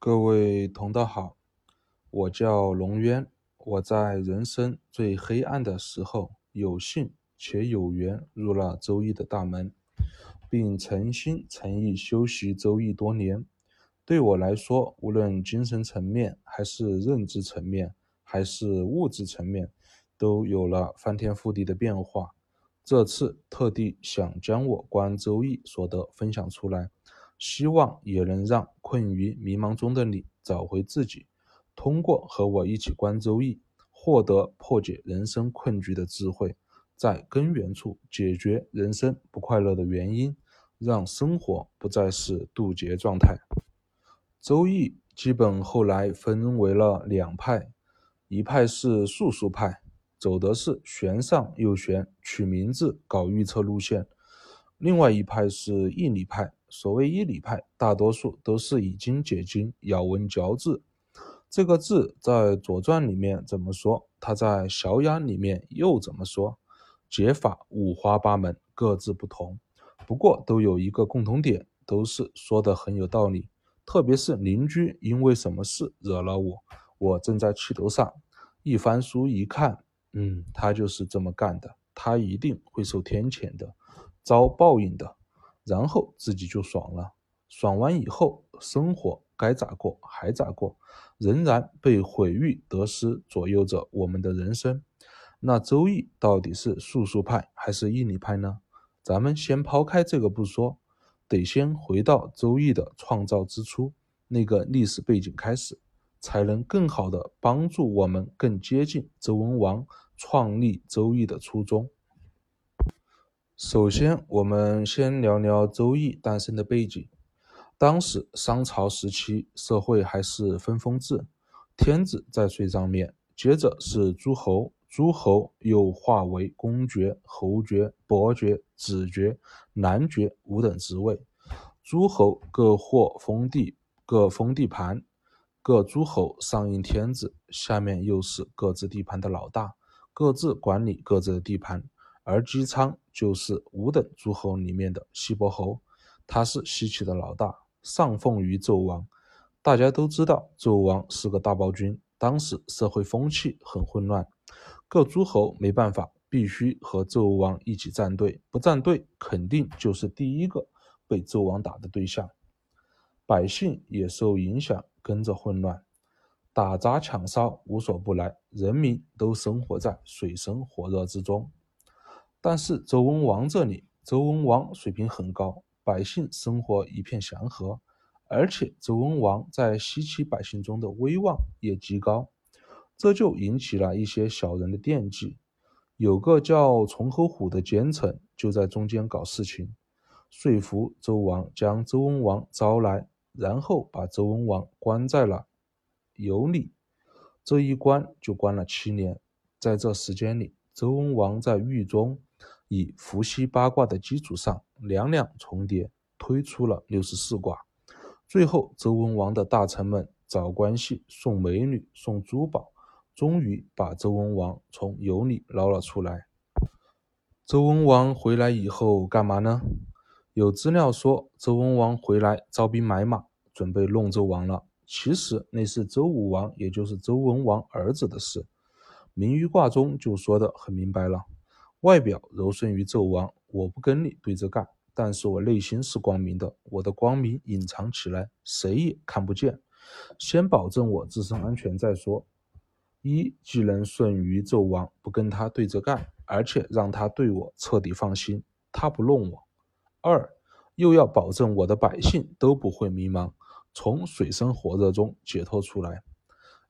各位同道好，我叫龙渊。我在人生最黑暗的时候，有幸且有缘入了周易的大门，并诚心诚意修习周易多年。对我来说，无论精神层面，还是认知层面，还是物质层面，都有了翻天覆地的变化。这次特地想将我观周易所得分享出来。希望也能让困于迷茫中的你找回自己，通过和我一起观周易，获得破解人生困局的智慧，在根源处解决人生不快乐的原因，让生活不再是渡劫状态。周易基本后来分为了两派，一派是术数派，走的是玄上又玄，取名字搞预测路线；另外一派是易理派。所谓一理派，大多数都是以经解经，咬文嚼字。这个字在《左传》里面怎么说？它在《小雅》里面又怎么说？解法五花八门，各自不同。不过都有一个共同点，都是说的很有道理。特别是邻居因为什么事惹了我，我正在气头上，一翻书一看，嗯，他就是这么干的，他一定会受天谴的，遭报应的。然后自己就爽了，爽完以后，生活该咋过还咋过，仍然被毁誉得失左右着我们的人生。那周易到底是术数派还是易理派呢？咱们先抛开这个不说，得先回到周易的创造之初那个历史背景开始，才能更好的帮助我们更接近周文王创立周易的初衷。首先，我们先聊聊《周易》诞生的背景。当时商朝时期，社会还是分封制，天子在最上面，接着是诸侯，诸侯又划为公爵、侯爵、伯爵、子爵、男爵五等职位。诸侯各获封地，各封地盘，各诸侯上应天子，下面又是各自地盘的老大，各自管理各自的地盘。而姬昌就是五等诸侯里面的西伯侯，他是西岐的老大，上奉于纣王。大家都知道，纣王是个大暴君，当时社会风气很混乱，各诸侯没办法，必须和纣王一起站队，不站队肯定就是第一个被纣王打的对象。百姓也受影响，跟着混乱，打砸抢烧无所不来，人民都生活在水深火热之中。但是周文王这里，周文王水平很高，百姓生活一片祥和，而且周文王在西岐百姓中的威望也极高，这就引起了一些小人的惦记。有个叫崇侯虎的奸臣就在中间搞事情，说服周王将周文王招来，然后把周文王关在了有里，这一关就关了七年。在这时间里，周文王在狱中。以伏羲八卦的基础上，两两重叠，推出了六十四卦。最后，周文王的大臣们找关系，送美女，送珠宝，终于把周文王从油里捞了出来。周文王回来以后干嘛呢？有资料说，周文王回来招兵买马，准备弄周王了。其实那是周武王，也就是周文王儿子的事。明喻卦中就说的很明白了。外表柔顺于纣王，我不跟你对着干，但是我内心是光明的，我的光明隐藏起来，谁也看不见。先保证我自身安全再说。一既能顺于纣王，不跟他对着干，而且让他对我彻底放心，他不弄我。二又要保证我的百姓都不会迷茫，从水深火热中解脱出来。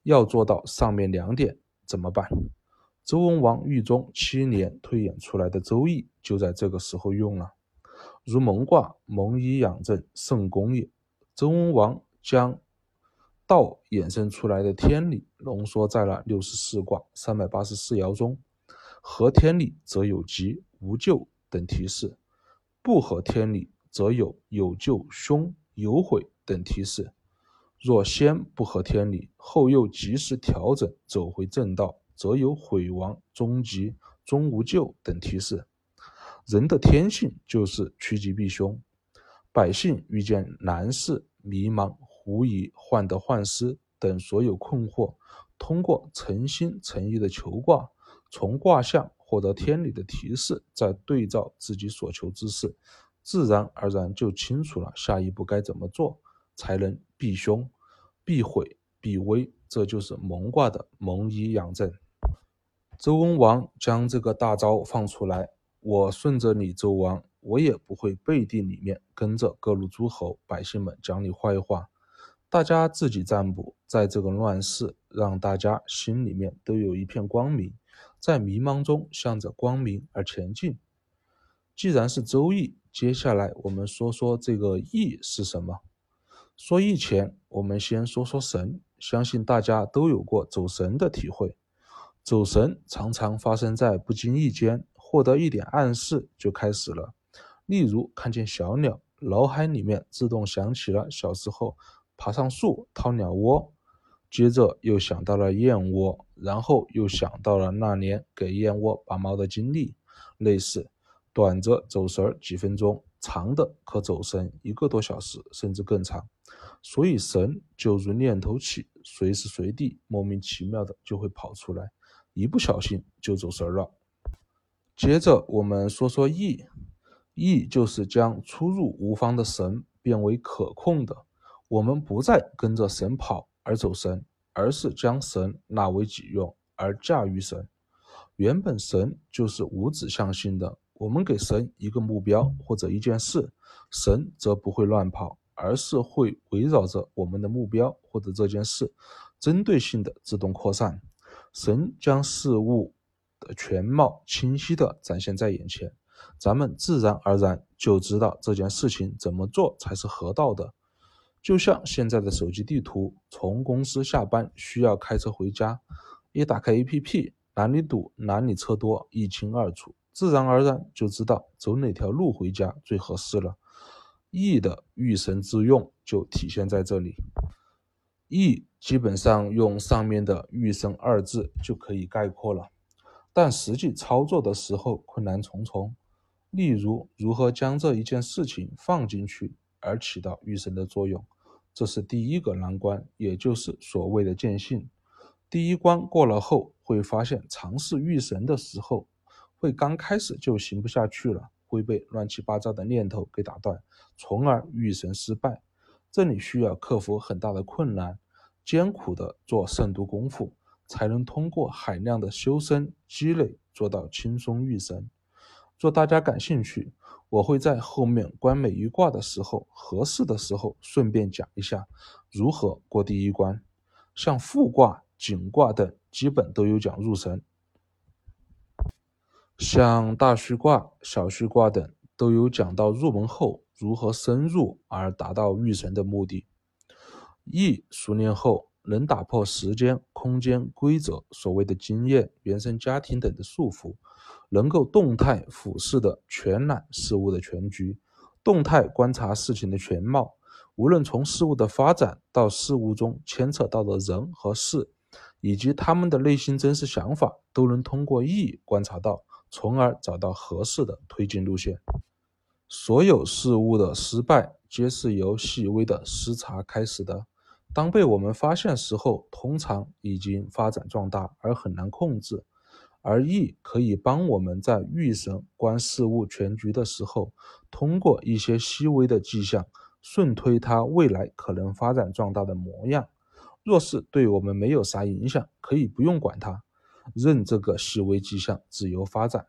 要做到上面两点，怎么办？周文王狱中七年推演出来的周易，就在这个时候用了。如蒙卦，蒙以养正，圣功也。周文王将道衍生出来的天理浓缩在了六十四卦三百八十四爻中。合天理则有吉、无咎等提示；不合天理则有有咎、凶、有悔等提示。若先不合天理，后又及时调整，走回正道。则有毁亡、终极、终无救等提示。人的天性就是趋吉避凶，百姓遇见难事、迷茫、狐疑患得患失等所有困惑，通过诚心诚意的求卦，从卦象获得天理的提示，再对照自己所求之事，自然而然就清楚了下一步该怎么做，才能避凶、避毁、避危。这就是蒙卦的蒙以养正。周文王将这个大招放出来，我顺着你周王，我也不会背地里面跟着各路诸侯百姓们讲你坏话。大家自己占卜，在这个乱世，让大家心里面都有一片光明，在迷茫中向着光明而前进。既然是周易，接下来我们说说这个易是什么。说易前，我们先说说神。相信大家都有过走神的体会，走神常常发生在不经意间，获得一点暗示就开始了。例如看见小鸟，脑海里面自动想起了小时候爬上树掏鸟窝，接着又想到了燕窝，然后又想到了那年给燕窝拔毛的经历。类似，短则走神几分钟，长的可走神一个多小时，甚至更长。所以神就如念头起，随时随地莫名其妙的就会跑出来，一不小心就走神了。接着我们说说意，意就是将出入无方的神变为可控的，我们不再跟着神跑而走神，而是将神纳为己用而驾驭神。原本神就是无指向性的，我们给神一个目标或者一件事，神则不会乱跑。而是会围绕着我们的目标或者这件事，针对性的自动扩散。神将事物的全貌清晰的展现在眼前，咱们自然而然就知道这件事情怎么做才是合道的。就像现在的手机地图，从公司下班需要开车回家，一打开 APP，哪里堵哪里车多一清二楚，自然而然就知道走哪条路回家最合适了。义的御神之用就体现在这里，义基本上用上面的“御神”二字就可以概括了，但实际操作的时候困难重重。例如，如何将这一件事情放进去而起到御神的作用，这是第一个难关，也就是所谓的见性。第一关过了后，会发现尝试御神的时候，会刚开始就行不下去了。会被乱七八糟的念头给打断，从而御神失败。这里需要克服很大的困难，艰苦的做慎独功夫，才能通过海量的修身积累做到轻松御神。若大家感兴趣，我会在后面观每一卦的时候，合适的时候顺便讲一下如何过第一关。像复卦、景卦等，基本都有讲入神。像大虚卦、小虚卦等都有讲到入门后如何深入而达到御神的目的。易熟练后能打破时间、空间规则，所谓的经验、原生家庭等的束缚，能够动态俯视的全览事物的全局，动态观察事情的全貌。无论从事物的发展到事物中牵扯到的人和事，以及他们的内心真实想法，都能通过意观察到。从而找到合适的推进路线。所有事物的失败，皆是由细微的失察开始的。当被我们发现时候，通常已经发展壮大而很难控制。而意可以帮我们在预神观事物全局的时候，通过一些细微的迹象，顺推它未来可能发展壮大的模样。若是对我们没有啥影响，可以不用管它。任这个细微迹象自由发展。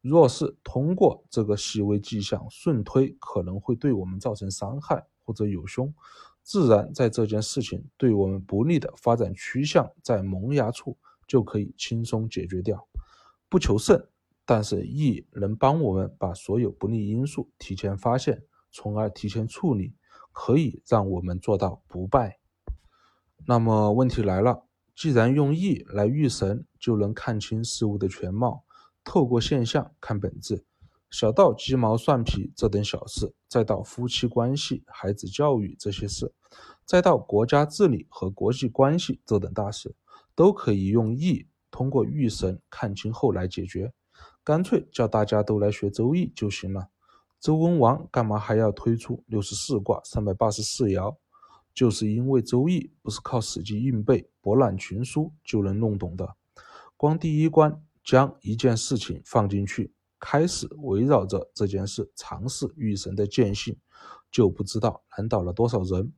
若是通过这个细微迹象顺推，可能会对我们造成伤害或者有凶，自然在这件事情对我们不利的发展趋向在萌芽处就可以轻松解决掉。不求胜，但是易能帮我们把所有不利因素提前发现，从而提前处理，可以让我们做到不败。那么问题来了。既然用意来御神，就能看清事物的全貌，透过现象看本质。小到鸡毛蒜皮这等小事，再到夫妻关系、孩子教育这些事，再到国家治理和国际关系这等大事，都可以用易通过御神看清后来解决。干脆叫大家都来学周易就行了。周文王干嘛还要推出六十四卦、三百八十四爻？就是因为《周易》不是靠死记硬背、博览群书就能弄懂的。光第一关将一件事情放进去，开始围绕着这件事尝试遇神的见性，就不知道难倒了多少人。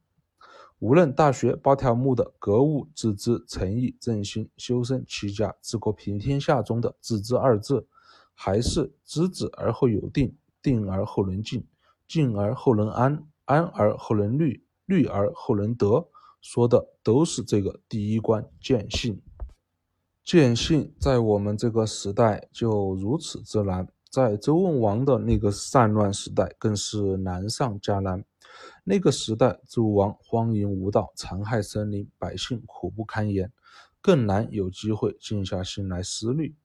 无论大学八条目的格物、致知、诚意、正心、修身、齐家、治国平天下中的“致知”二字，还是知止而后有定，定而后能静，静而后能安，安而后能虑。虑而后能得，说的都是这个第一关见性。见性在我们这个时代就如此之难，在周文王的那个战乱时代更是难上加难。那个时代，周王荒淫无道，残害森林，百姓苦不堪言，更难有机会静下心来思虑。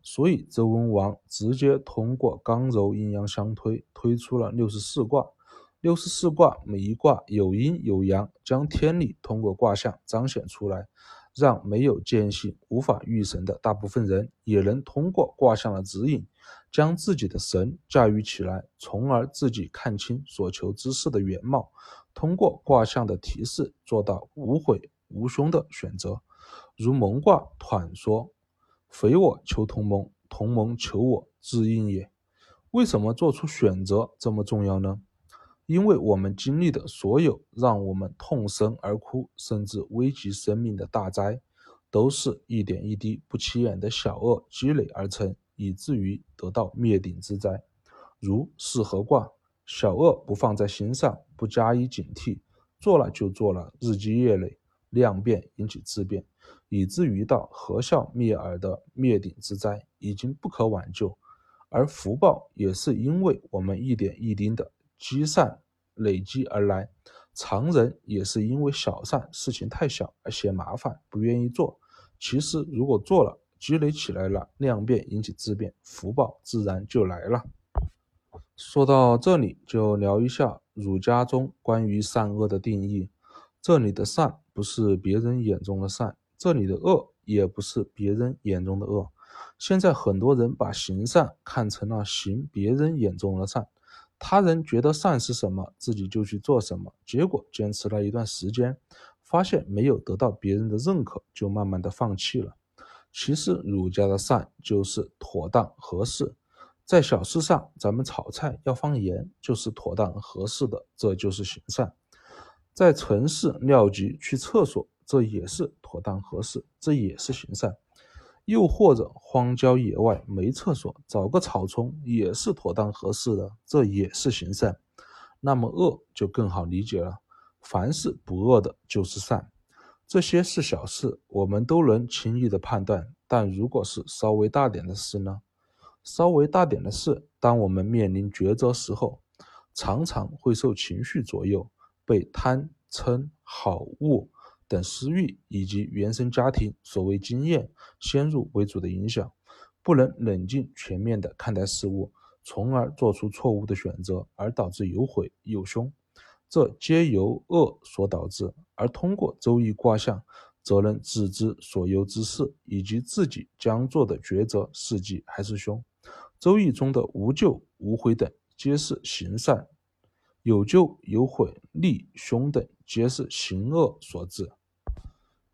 所以，周文王直接通过刚柔阴阳相推，推出了六十四卦。六十四卦，每一卦有阴有阳，将天理通过卦象彰显出来，让没有见性、无法御神的大部分人也能通过卦象的指引，将自己的神驾驭起来，从而自己看清所求之事的原貌，通过卦象的提示做到无悔无凶的选择。如蒙卦团说：“非我求同盟，同盟求我，自应也。”为什么做出选择这么重要呢？因为我们经历的所有让我们痛生而哭，甚至危及生命的大灾，都是一点一滴不起眼的小恶积累而成，以至于得到灭顶之灾。如四合卦，小恶不放在心上，不加以警惕，做了就做了，日积月累，量变引起质变，以至于到合笑灭耳的灭顶之灾已经不可挽救。而福报也是因为我们一点一滴的。积善累积而来，常人也是因为小善事情太小而嫌麻烦，不愿意做。其实如果做了，积累起来了，量变引起质变，福报自然就来了。说到这里，就聊一下儒家中关于善恶的定义。这里的善不是别人眼中的善，这里的恶也不是别人眼中的恶。现在很多人把行善看成了行别人眼中的善。他人觉得善是什么，自己就去做什么。结果坚持了一段时间，发现没有得到别人的认可，就慢慢的放弃了。其实儒家的善就是妥当合适，在小事上，咱们炒菜要放盐，就是妥当合适的，这就是行善。在城市尿急去厕所，这也是妥当合适，这也是行善。又或者荒郊野外没厕所，找个草丛也是妥当合适的，这也是行善。那么恶就更好理解了，凡是不恶的，就是善。这些是小事，我们都能轻易的判断。但如果是稍微大点的事呢？稍微大点的事，当我们面临抉择时候，常常会受情绪左右，被贪嗔好恶。等私欲以及原生家庭所谓经验先入为主的影响，不能冷静全面地看待事物，从而做出错误的选择，而导致有悔有凶，这皆由恶所导致。而通过周易卦象，则能自知所由之事以及自己将做的抉择是吉还是凶。周易中的无咎、无悔等，皆是行善；有咎、有悔、利、凶等，皆是行恶所致。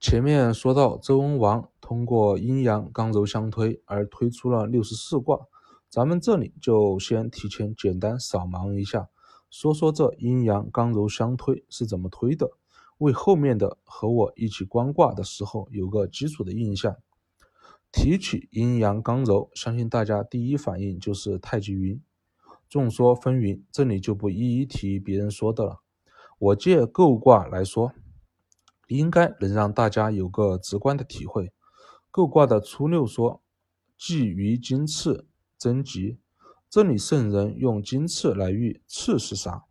前面说到周文王通过阴阳刚柔相推而推出了六十四卦，咱们这里就先提前简单扫盲一下，说说这阴阳刚柔相推是怎么推的，为后面的和我一起观卦的时候有个基础的印象。提起阴阳刚柔，相信大家第一反应就是太极云。众说纷纭，这里就不一一提别人说的了，我借构卦来说。应该能让大家有个直观的体会。构卦的初六说：“寄于金翅，贞吉。”这里圣人用金翅来喻翅是啥？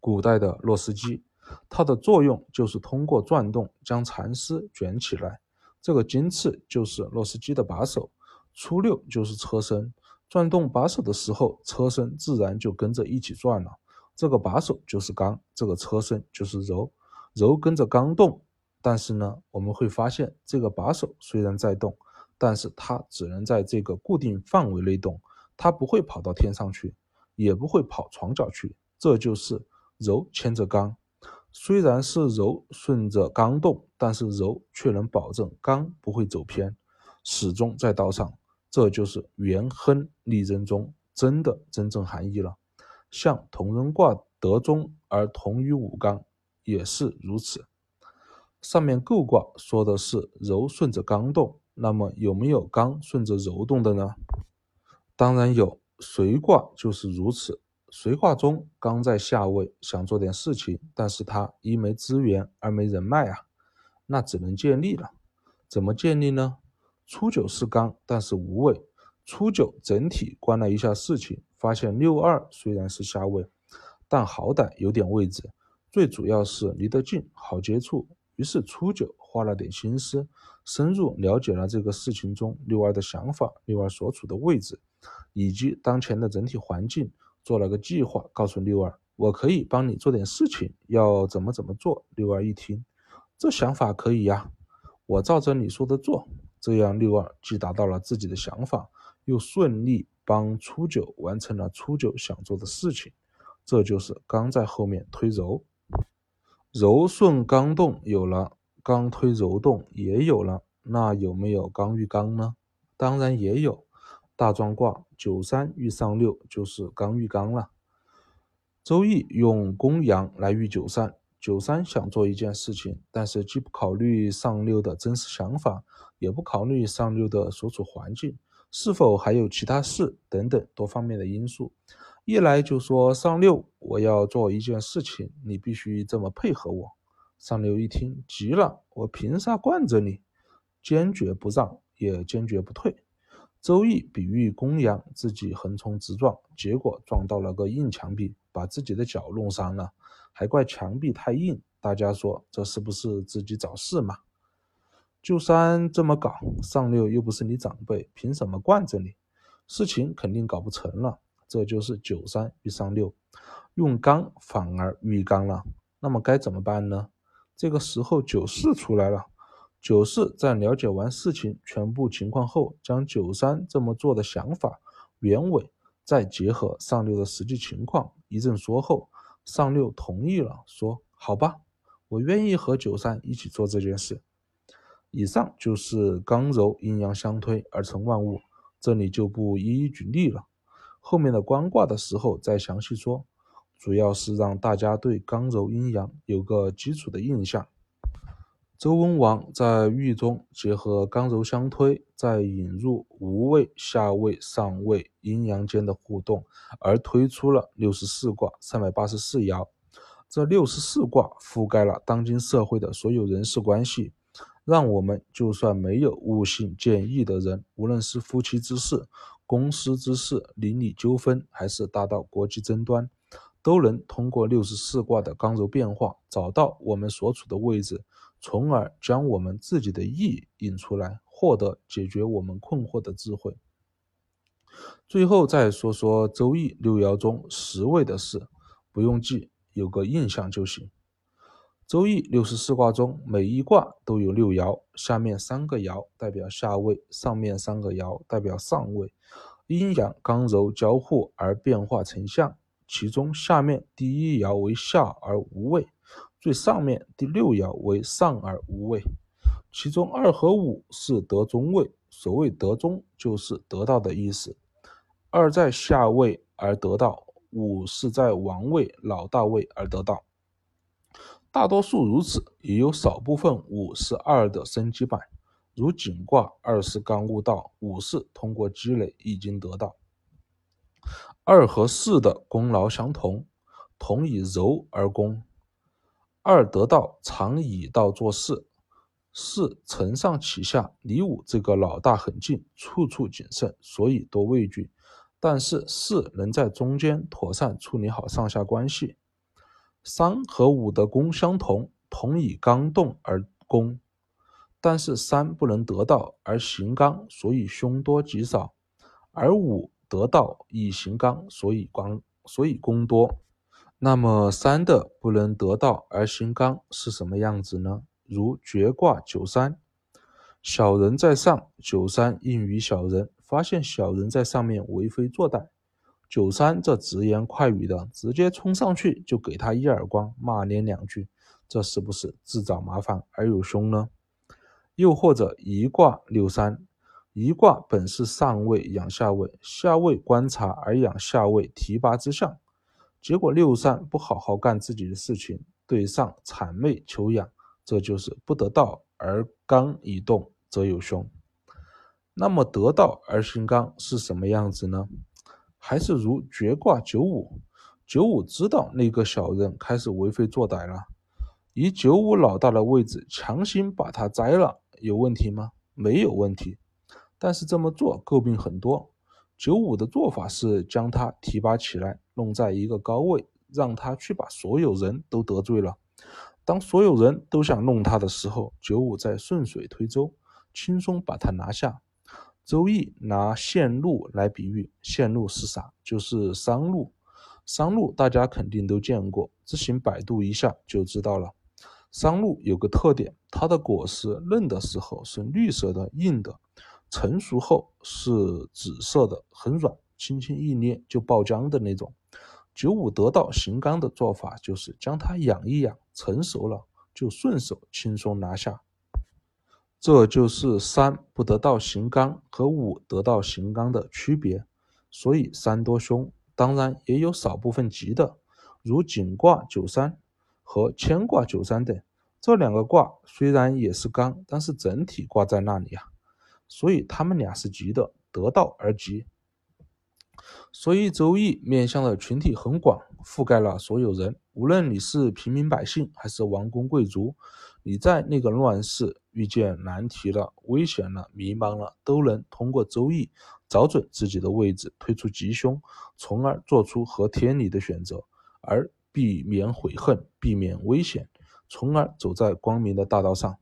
古代的螺丝机，它的作用就是通过转动将蚕丝卷起来。这个金翅就是螺丝机的把手，初六就是车身。转动把手的时候，车身自然就跟着一起转了。这个把手就是刚，这个车身就是柔。柔跟着刚动，但是呢，我们会发现这个把手虽然在动，但是它只能在这个固定范围内动，它不会跑到天上去，也不会跑床脚去。这就是柔牵着刚，虽然是柔顺着刚动，但是柔却能保证刚不会走偏，始终在道上。这就是元亨利贞中真的真正含义了。像同人卦得中而同于五刚，也是如此。上面构卦说的是柔顺着刚动，那么有没有刚顺着柔动的呢？当然有，随卦就是如此。随卦中刚在下位，想做点事情，但是他一没资源，二没人脉啊，那只能借力了。怎么借力呢？初九是刚，但是无位。初九整体观了一下事情，发现六二虽然是下位，但好歹有点位置，最主要是离得近，好接触。于是初九花了点心思，深入了解了这个事情中六二的想法，六二所处的位置，以及当前的整体环境。做了个计划，告诉六二，我可以帮你做点事情，要怎么怎么做。六二一听，这想法可以呀，我照着你说的做。这样六二既达到了自己的想法，又顺利帮初九完成了初九想做的事情。这就是刚在后面推柔，柔顺刚动有了，刚推柔动也有了，那有没有刚遇刚呢？当然也有。大壮卦九三遇上六就是刚遇刚了。周易用公羊来遇九三，九三想做一件事情，但是既不考虑上六的真实想法，也不考虑上六的所处环境，是否还有其他事等等多方面的因素。一来就说上六，我要做一件事情，你必须这么配合我。上六一听急了，我凭啥惯着你？坚决不让，也坚决不退。周易比喻公羊自己横冲直撞，结果撞到了个硬墙壁，把自己的脚弄伤了，还怪墙壁太硬。大家说这是不是自己找事嘛？就三这么搞，上六又不是你长辈，凭什么惯着你？事情肯定搞不成了。这就是九三遇上六，用刚反而遇刚了。那么该怎么办呢？这个时候九四出来了。九四在了解完事情全部情况后，将九三这么做的想法原委，再结合上六的实际情况一阵说后，上六同意了，说：“好吧，我愿意和九三一起做这件事。”以上就是刚柔阴阳相推而成万物，这里就不一一举例了，后面的观卦的时候再详细说，主要是让大家对刚柔阴阳有个基础的印象。周文王在狱中结合刚柔相推，再引入无位、下位、上位阴阳间的互动，而推出了六十四卦、三百八十四爻。这六十四卦覆盖了当今社会的所有人事关系，让我们就算没有悟性见义的人，无论是夫妻之事、公司之事、邻里纠纷，还是大到国际争端，都能通过六十四卦的刚柔变化，找到我们所处的位置。从而将我们自己的意引出来，获得解决我们困惑的智慧。最后再说说周易六爻中十位的事，不用记，有个印象就行。周易六十四卦中，每一卦都有六爻，下面三个爻代表下位，上面三个爻代表上位，阴阳刚柔交互而变化成象。其中下面第一爻为下而无位。最上面第六爻为上而无位，其中二和五是得中位。所谓得中，就是得到的意思。二在下位而得到，五是在王位老大位而得到。大多数如此，也有少部分五是二的升级版，如井卦，二是刚悟道，五是通过积累已经得到。二和四的功劳相同，同以柔而攻。二得道常以道做事，四承上启下，离五这个老大很近，处处谨慎，所以多畏惧。但是四能在中间妥善处理好上下关系。三和五的功相同，同以刚动而攻，但是三不能得道而行刚，所以凶多吉少；而五得道以行刚，所以刚，所以功多。那么三的不能得道而行刚是什么样子呢？如绝卦九三，小人在上，九三应于小人，发现小人在上面为非作歹，九三这直言快语的直接冲上去就给他一耳光，骂连两句，这是不是自找麻烦而有凶呢？又或者一卦六三，一卦本是上位养下位，下位观察而养下位提拔之象，结果六三不好好干自己的事情，对上谄媚求养，这就是不得道而刚一动则有凶。那么得道而行刚是什么样子呢？还是如绝卦九五，九五知道那个小人开始为非作歹了，以九五老大的位置强行把他摘了，有问题吗？没有问题。但是这么做诟病很多。九五的做法是将他提拔起来，弄在一个高位，让他去把所有人都得罪了。当所有人都想弄他的时候，九五再顺水推舟，轻松把他拿下。周易拿线路来比喻，线路是啥？就是商路。商路大家肯定都见过，自行百度一下就知道了。商路有个特点，它的果实嫩的时候是绿色的、硬的，成熟后是紫色的、很软，轻轻一捏就爆浆的那种。九五得道行刚的做法就是将它养一养，成熟了就顺手轻松拿下。这就是三不得道行刚和五得道行刚的区别，所以三多凶，当然也有少部分吉的，如景卦九三和牵卦九三等，这两个卦虽然也是刚，但是整体挂在那里啊，所以他们俩是吉的，得道而吉。所以周易面向的群体很广，覆盖了所有人，无论你是平民百姓还是王公贵族，你在那个乱世。遇见难题了、危险了、迷茫了，都能通过周易找准自己的位置，推出吉凶，从而做出合天理的选择，而避免悔恨，避免危险，从而走在光明的大道上。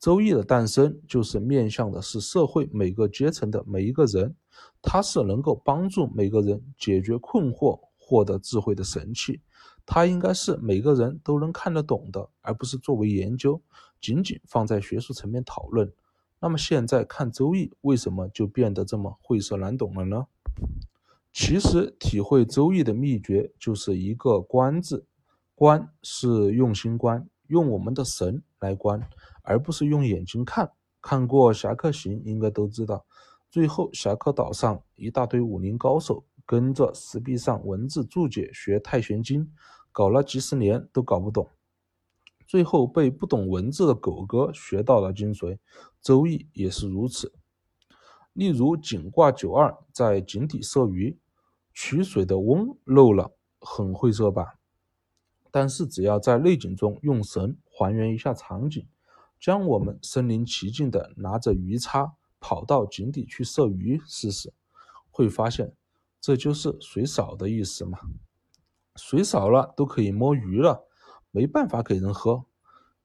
周易的诞生，就是面向的是社会每个阶层的每一个人，它是能够帮助每个人解决困惑、获得智慧的神器。它应该是每个人都能看得懂的，而不是作为研究。仅仅放在学术层面讨论，那么现在看《周易》，为什么就变得这么晦涩难懂了呢？其实体会《周易》的秘诀就是一个“观”字，“观”是用心观，用我们的神来观，而不是用眼睛看。看过《侠客行》应该都知道，最后侠客岛上一大堆武林高手跟着石壁上文字注解学《太玄经》，搞了几十年都搞不懂。最后被不懂文字的狗哥学到了精髓，周易也是如此。例如井卦九二，在井底射鱼，取水的翁漏了，很晦涩吧？但是只要在内景中用神还原一下场景，将我们身临其境的拿着鱼叉跑到井底去射鱼试试，会发现这就是水少的意思嘛？水少了都可以摸鱼了。没办法给人喝，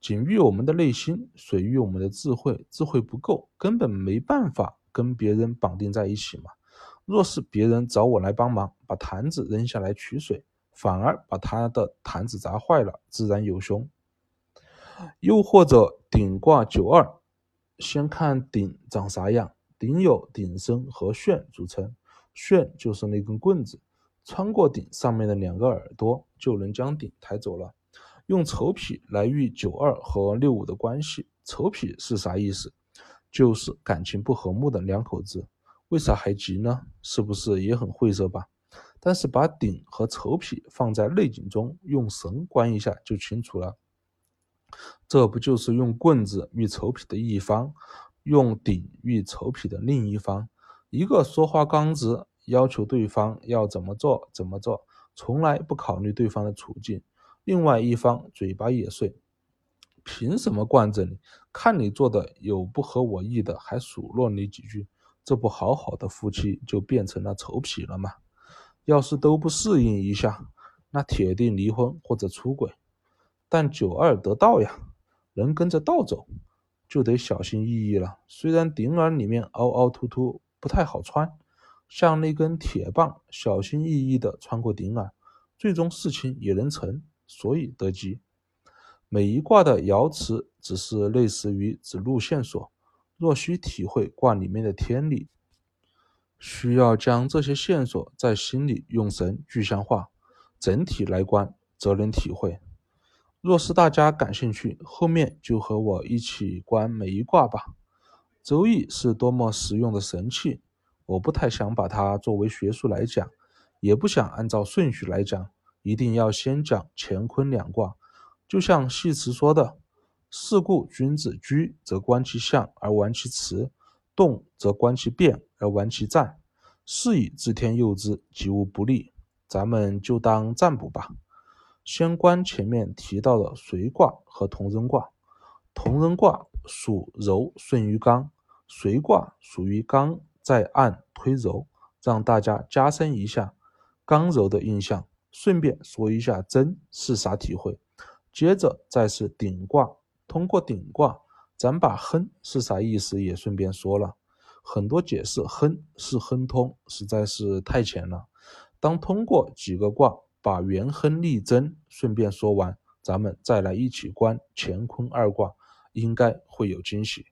井喻我们的内心，水喻我们的智慧，智慧不够，根本没办法跟别人绑定在一起嘛。若是别人找我来帮忙，把坛子扔下来取水，反而把他的坛子砸坏了，自然有凶。又或者顶挂九二，先看顶长啥样，顶有顶身和旋组成，旋就是那根棍子，穿过顶上面的两个耳朵，就能将顶抬走了。用丑匹来喻九二和六五的关系，丑匹是啥意思？就是感情不和睦的两口子。为啥还急呢？是不是也很晦涩吧？但是把顶和丑匹放在内景中，用神观一下就清楚了。这不就是用棍子喻丑匹的一方，用鼎喻丑匹的另一方？一个说话刚直，要求对方要怎么做怎么做，从来不考虑对方的处境。另外一方嘴巴也碎，凭什么惯着你？看你做的有不合我意的，还数落你几句，这不好好的夫妻就变成了仇痞了吗？要是都不适应一下，那铁定离婚或者出轨。但九二得道呀，能跟着道走，就得小心翼翼了。虽然顶耳里面凹凹凸凸不太好穿，像那根铁棒，小心翼翼的穿过顶耳，最终事情也能成。所以得吉。每一卦的爻辞只是类似于指路线索。若需体会卦里面的天理，需要将这些线索在心里用神具象化，整体来观，则能体会。若是大家感兴趣，后面就和我一起观每一卦吧。周易是多么实用的神器，我不太想把它作为学术来讲，也不想按照顺序来讲，一定要先讲乾坤两卦。就像戏词说的：“是故君子居则观其象而玩其辞，动则观其变而玩其战。是以知天佑之，吉无不利。”咱们就当占卜吧。先观前面提到的随卦和同人卦。同人卦属柔顺于刚，随卦属于刚在暗推柔，让大家加深一下刚柔的印象。顺便说一下真是啥体会。接着再是顶卦，通过顶卦，咱把亨是啥意思也顺便说了。很多解释亨是亨通，实在是太浅了。当通过几个卦把元亨利贞顺便说完，咱们再来一起观乾坤二卦，应该会有惊喜。